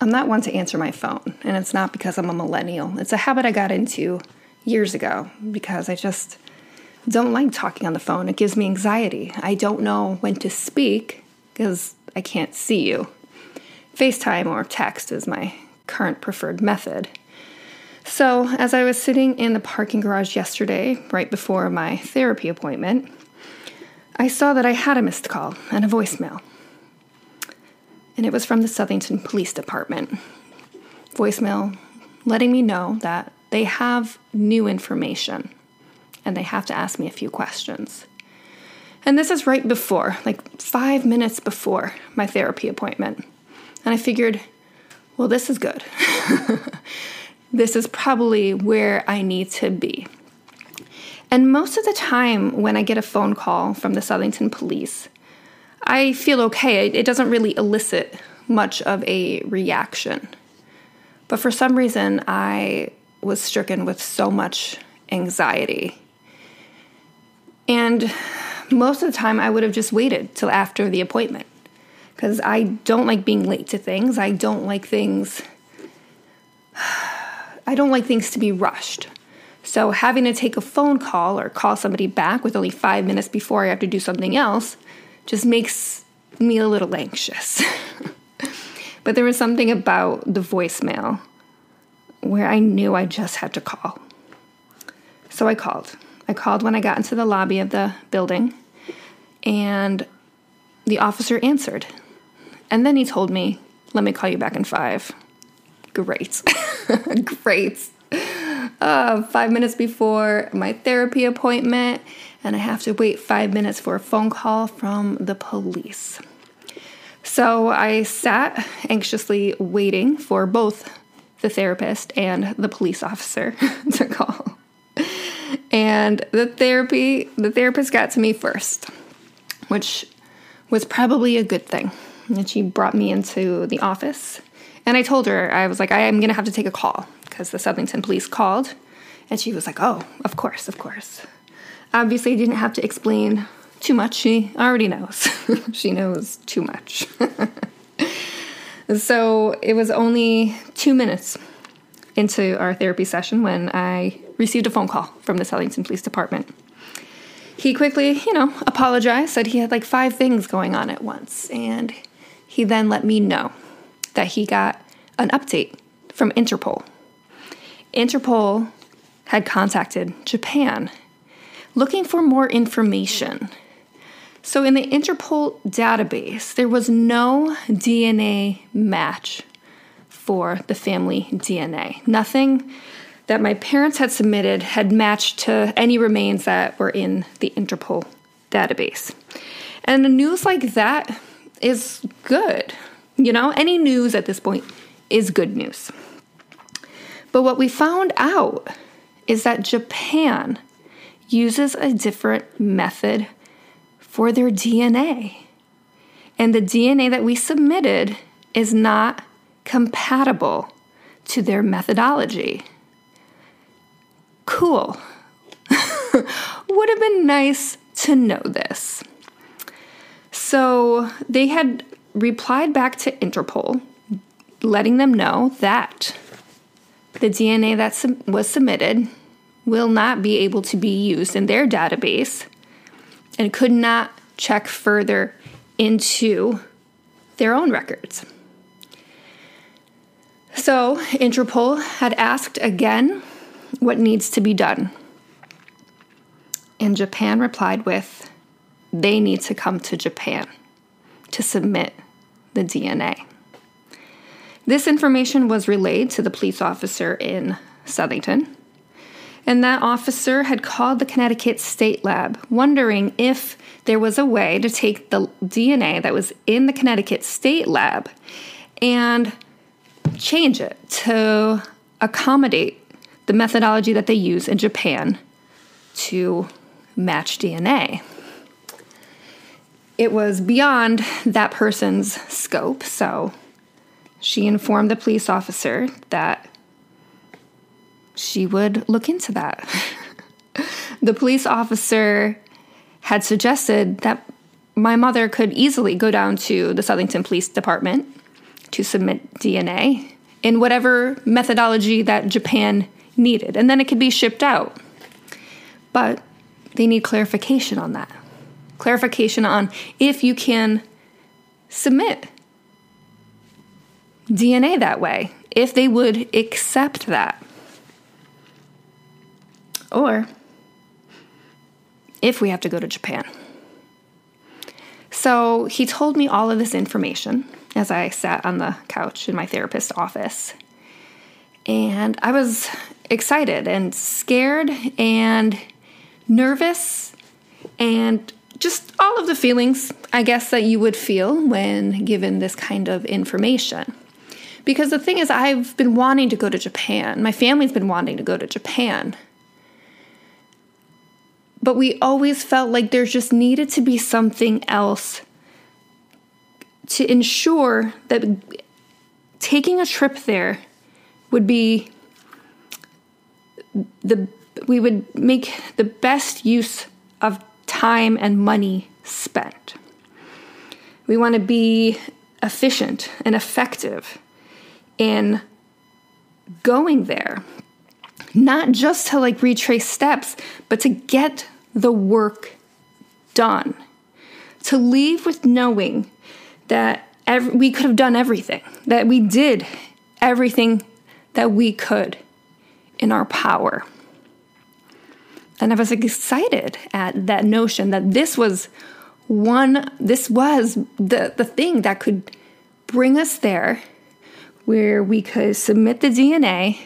I'm not one to answer my phone, and it's not because I'm a millennial. It's a habit I got into years ago because I just don't like talking on the phone. It gives me anxiety. I don't know when to speak because I can't see you. FaceTime or text is my current preferred method. So, as I was sitting in the parking garage yesterday, right before my therapy appointment, I saw that I had a missed call and a voicemail and it was from the Southington Police Department. Voicemail letting me know that they have new information and they have to ask me a few questions. And this is right before, like five minutes before my therapy appointment. And I figured, well, this is good. this is probably where I need to be. And most of the time, when I get a phone call from the Southington Police, I feel okay. It doesn't really elicit much of a reaction. But for some reason, I was stricken with so much anxiety. And most of the time, I would have just waited till after the appointment because I don't like being late to things. I don't like things. I don't like things to be rushed. So, having to take a phone call or call somebody back with only five minutes before I have to do something else just makes me a little anxious. but there was something about the voicemail where I knew I just had to call. So I called. I called when I got into the lobby of the building, and the officer answered. And then he told me, Let me call you back in five. Great. Great. Uh, five minutes before my therapy appointment, and I have to wait five minutes for a phone call from the police. So I sat anxiously waiting for both the therapist and the police officer to call. And the therapy, the therapist got to me first, which was probably a good thing. And she brought me into the office. And I told her, I was like, I am going to have to take a call because the Southington police called. And she was like, Oh, of course, of course. Obviously, didn't have to explain too much. She already knows. she knows too much. so it was only two minutes into our therapy session when I received a phone call from the Southington Police Department. He quickly, you know, apologized, said he had like five things going on at once, and he then let me know that he got an update from Interpol. Interpol had contacted Japan looking for more information. So, in the Interpol database, there was no DNA match for the family DNA. Nothing that my parents had submitted had matched to any remains that were in the Interpol database. And the news like that is good. You know, any news at this point is good news. But what we found out is that Japan uses a different method for their DNA. And the DNA that we submitted is not compatible to their methodology. Cool. Would have been nice to know this. So they had replied back to Interpol, letting them know that the DNA that was submitted will not be able to be used in their database and could not check further into their own records. So, Interpol had asked again what needs to be done. And Japan replied with, they need to come to Japan to submit the DNA. This information was relayed to the police officer in Southington, and that officer had called the Connecticut State Lab, wondering if there was a way to take the DNA that was in the Connecticut State Lab and change it to accommodate the methodology that they use in Japan to match DNA. It was beyond that person's scope, so she informed the police officer that she would look into that. the police officer had suggested that my mother could easily go down to the Southington Police Department to submit DNA in whatever methodology that Japan needed. And then it could be shipped out. But they need clarification on that. Clarification on if you can submit DNA that way, if they would accept that. Or if we have to go to Japan. So he told me all of this information as I sat on the couch in my therapist's office. And I was excited and scared and nervous and just all of the feelings, I guess, that you would feel when given this kind of information. Because the thing is, I've been wanting to go to Japan. My family's been wanting to go to Japan. But we always felt like there just needed to be something else to ensure that taking a trip there would be the we would make the best use of time and money spent. We want to be efficient and effective in going there, not just to like retrace steps, but to get the work done. To leave with knowing that every, we could have done everything, that we did everything that we could in our power. And I was excited at that notion that this was one, this was the, the thing that could bring us there where we could submit the DNA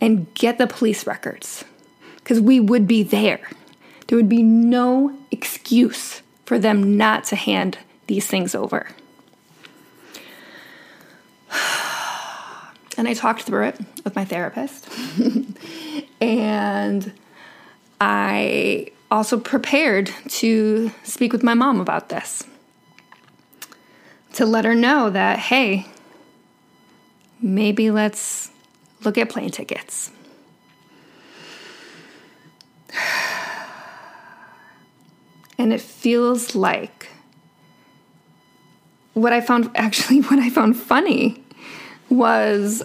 and get the police records because we would be there. There would be no excuse for them not to hand these things over. And I talked through it with my therapist. and I also prepared to speak with my mom about this. To let her know that, hey, maybe let's look at plane tickets. And it feels like what I found actually, what I found funny was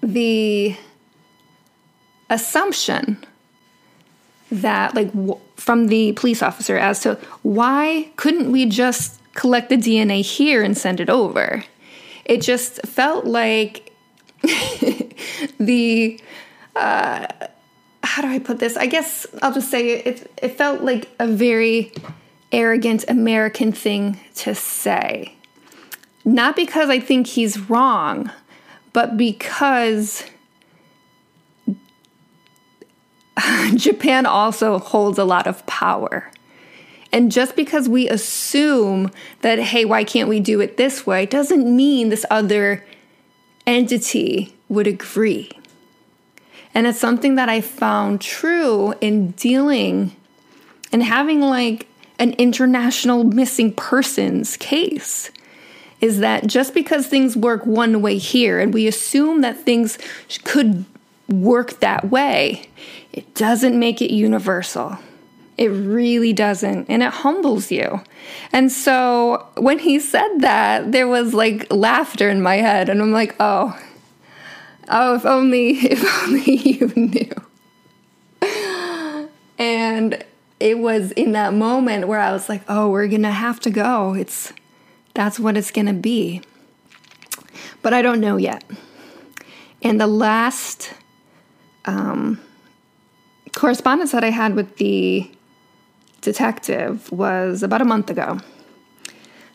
the assumption that like w- from the police officer as to why couldn't we just collect the DNA here and send it over it just felt like the uh, how do I put this? I guess I'll just say it. It felt like a very arrogant American thing to say. Not because I think he's wrong, but because Japan also holds a lot of power. And just because we assume that, hey, why can't we do it this way, doesn't mean this other entity would agree. And it's something that I found true in dealing and having like an international missing persons case is that just because things work one way here and we assume that things could work that way, it doesn't make it universal. It really doesn't. And it humbles you. And so when he said that, there was like laughter in my head. And I'm like, oh, oh, if only, if only you knew. And it was in that moment where I was like, oh, we're going to have to go. It's, that's what it's going to be. But I don't know yet. And the last um, correspondence that I had with the detective was about a month ago.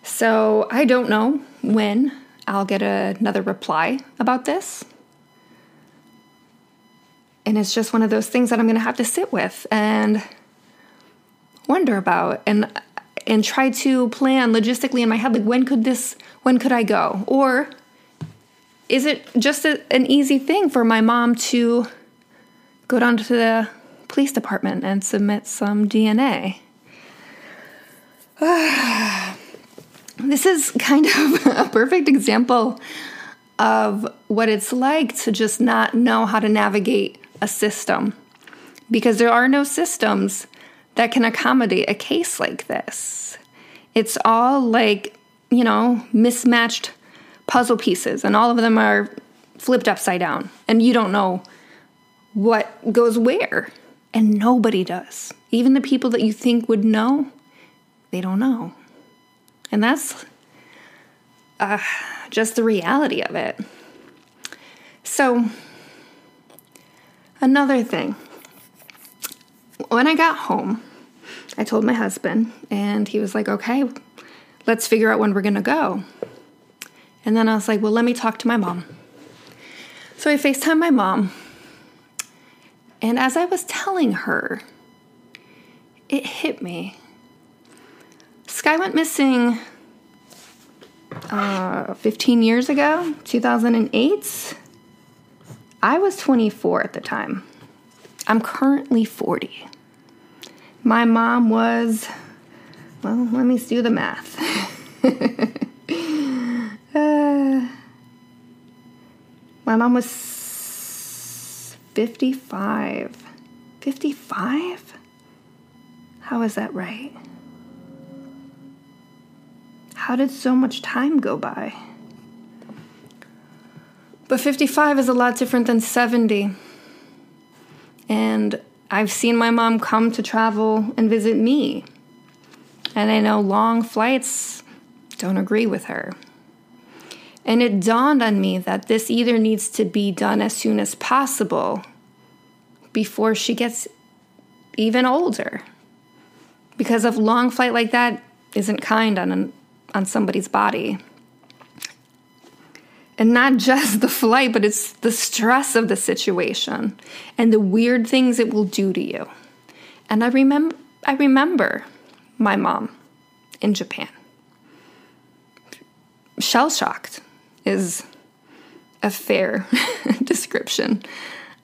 So I don't know when I'll get a, another reply about this. And it's just one of those things that I'm going to have to sit with and wonder about and and try to plan logistically in my head like when could this when could I go? Or is it just a, an easy thing for my mom to go down to the police department and submit some DNA? this is kind of a perfect example of what it's like to just not know how to navigate a system because there are no systems that can accommodate a case like this. It's all like you know, mismatched puzzle pieces, and all of them are flipped upside down, and you don't know what goes where. And nobody does. Even the people that you think would know, they don't know. And that's uh, just the reality of it. So, another thing. When I got home, I told my husband, and he was like, okay, let's figure out when we're gonna go. And then I was like, well, let me talk to my mom. So I FaceTime my mom. And as I was telling her, it hit me. Skye went missing uh, 15 years ago, 2008. I was 24 at the time. I'm currently 40. My mom was, well, let me do the math. uh, my mom was 55. 55? How is that right? How did so much time go by? But 55 is a lot different than 70. And I've seen my mom come to travel and visit me. And I know long flights don't agree with her. And it dawned on me that this either needs to be done as soon as possible before she gets even older. Because a long flight like that isn't kind on, an, on somebody's body. And not just the flight, but it's the stress of the situation and the weird things it will do to you. And I remember I remember my mom in Japan. Shell shocked is a fair description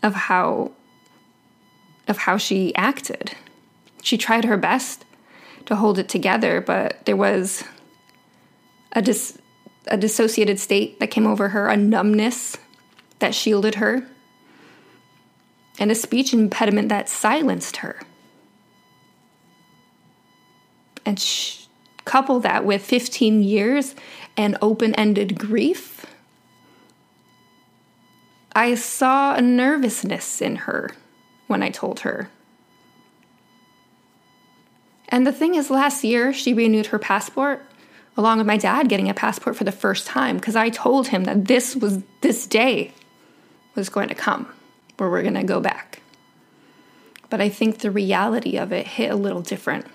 of how of how she acted. She tried her best to hold it together, but there was a dis- a dissociated state that came over her, a numbness that shielded her, and a speech impediment that silenced her. And sh- couple that with 15 years and open ended grief, I saw a nervousness in her when I told her. And the thing is, last year she renewed her passport along with my dad getting a passport for the first time because I told him that this was this day was going to come where we're going to go back. But I think the reality of it hit a little different.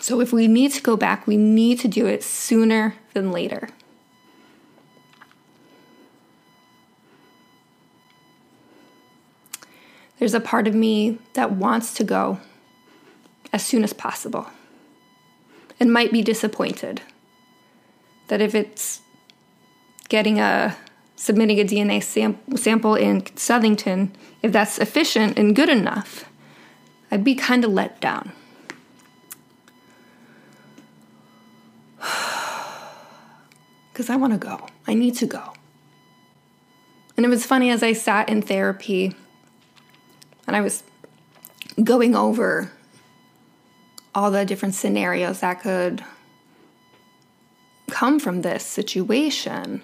So if we need to go back, we need to do it sooner than later. There's a part of me that wants to go as soon as possible and might be disappointed that if it's getting a submitting a DNA sam- sample in Southington, if that's efficient and good enough, I'd be kind of let down. Because I want to go. I need to go. And it was funny as I sat in therapy and I was going over all the different scenarios that could come from this situation.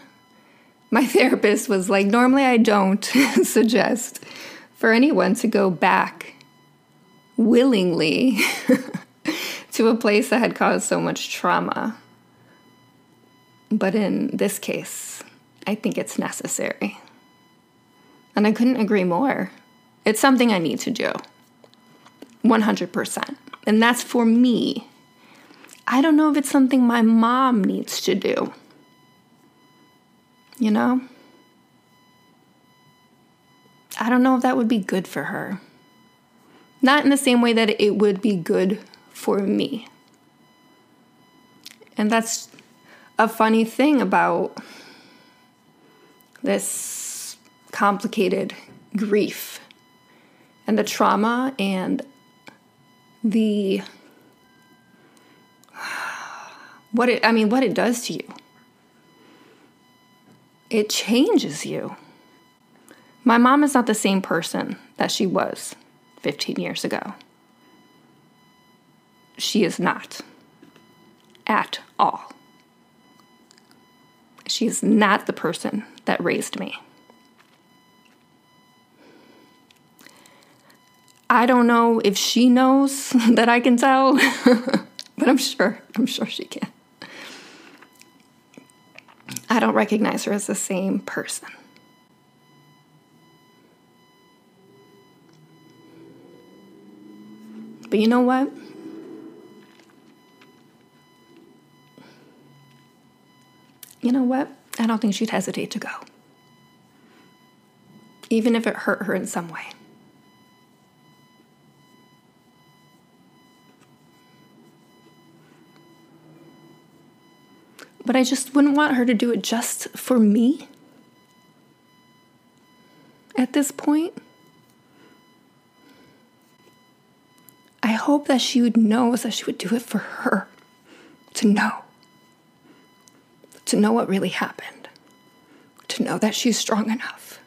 My therapist was like, normally I don't suggest for anyone to go back willingly to a place that had caused so much trauma. But in this case, I think it's necessary. And I couldn't agree more. It's something I need to do. 100%. And that's for me. I don't know if it's something my mom needs to do. You know? I don't know if that would be good for her. Not in the same way that it would be good for me. And that's a funny thing about this complicated grief and the trauma and the what it I mean what it does to you. It changes you. My mom is not the same person that she was 15 years ago. She is not. at all. She's not the person that raised me. I don't know if she knows that I can tell, but I'm sure, I'm sure she can. I don't recognize her as the same person. But you know what? You know what? I don't think she'd hesitate to go. Even if it hurt her in some way. But I just wouldn't want her to do it just for me at this point. I hope that she would know that she would do it for her to know. To know what really happened. To know that she's strong enough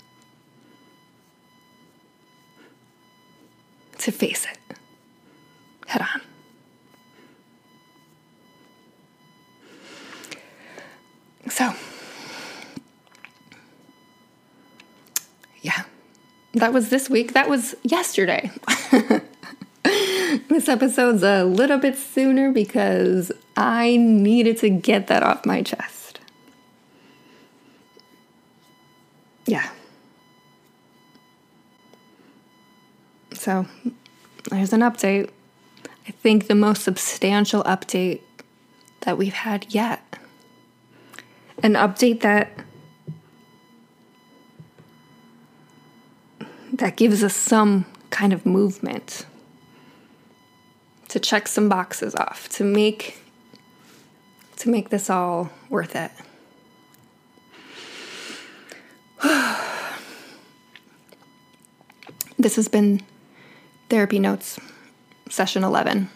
to face it head on. So, yeah, that was this week. That was yesterday. this episode's a little bit sooner because I needed to get that off my chest. Yeah. So, there's an update. I think the most substantial update that we've had yet an update that that gives us some kind of movement to check some boxes off to make to make this all worth it. This has been therapy notes session 11